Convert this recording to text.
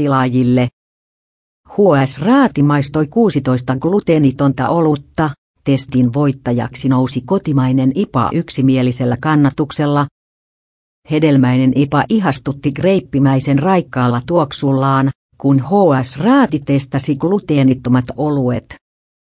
tilaajille. HS Raati maistoi 16 gluteenitonta olutta, testin voittajaksi nousi kotimainen IPA yksimielisellä kannatuksella. Hedelmäinen IPA ihastutti greippimäisen raikkaalla tuoksullaan, kun HS Raati testasi gluteenittomat oluet.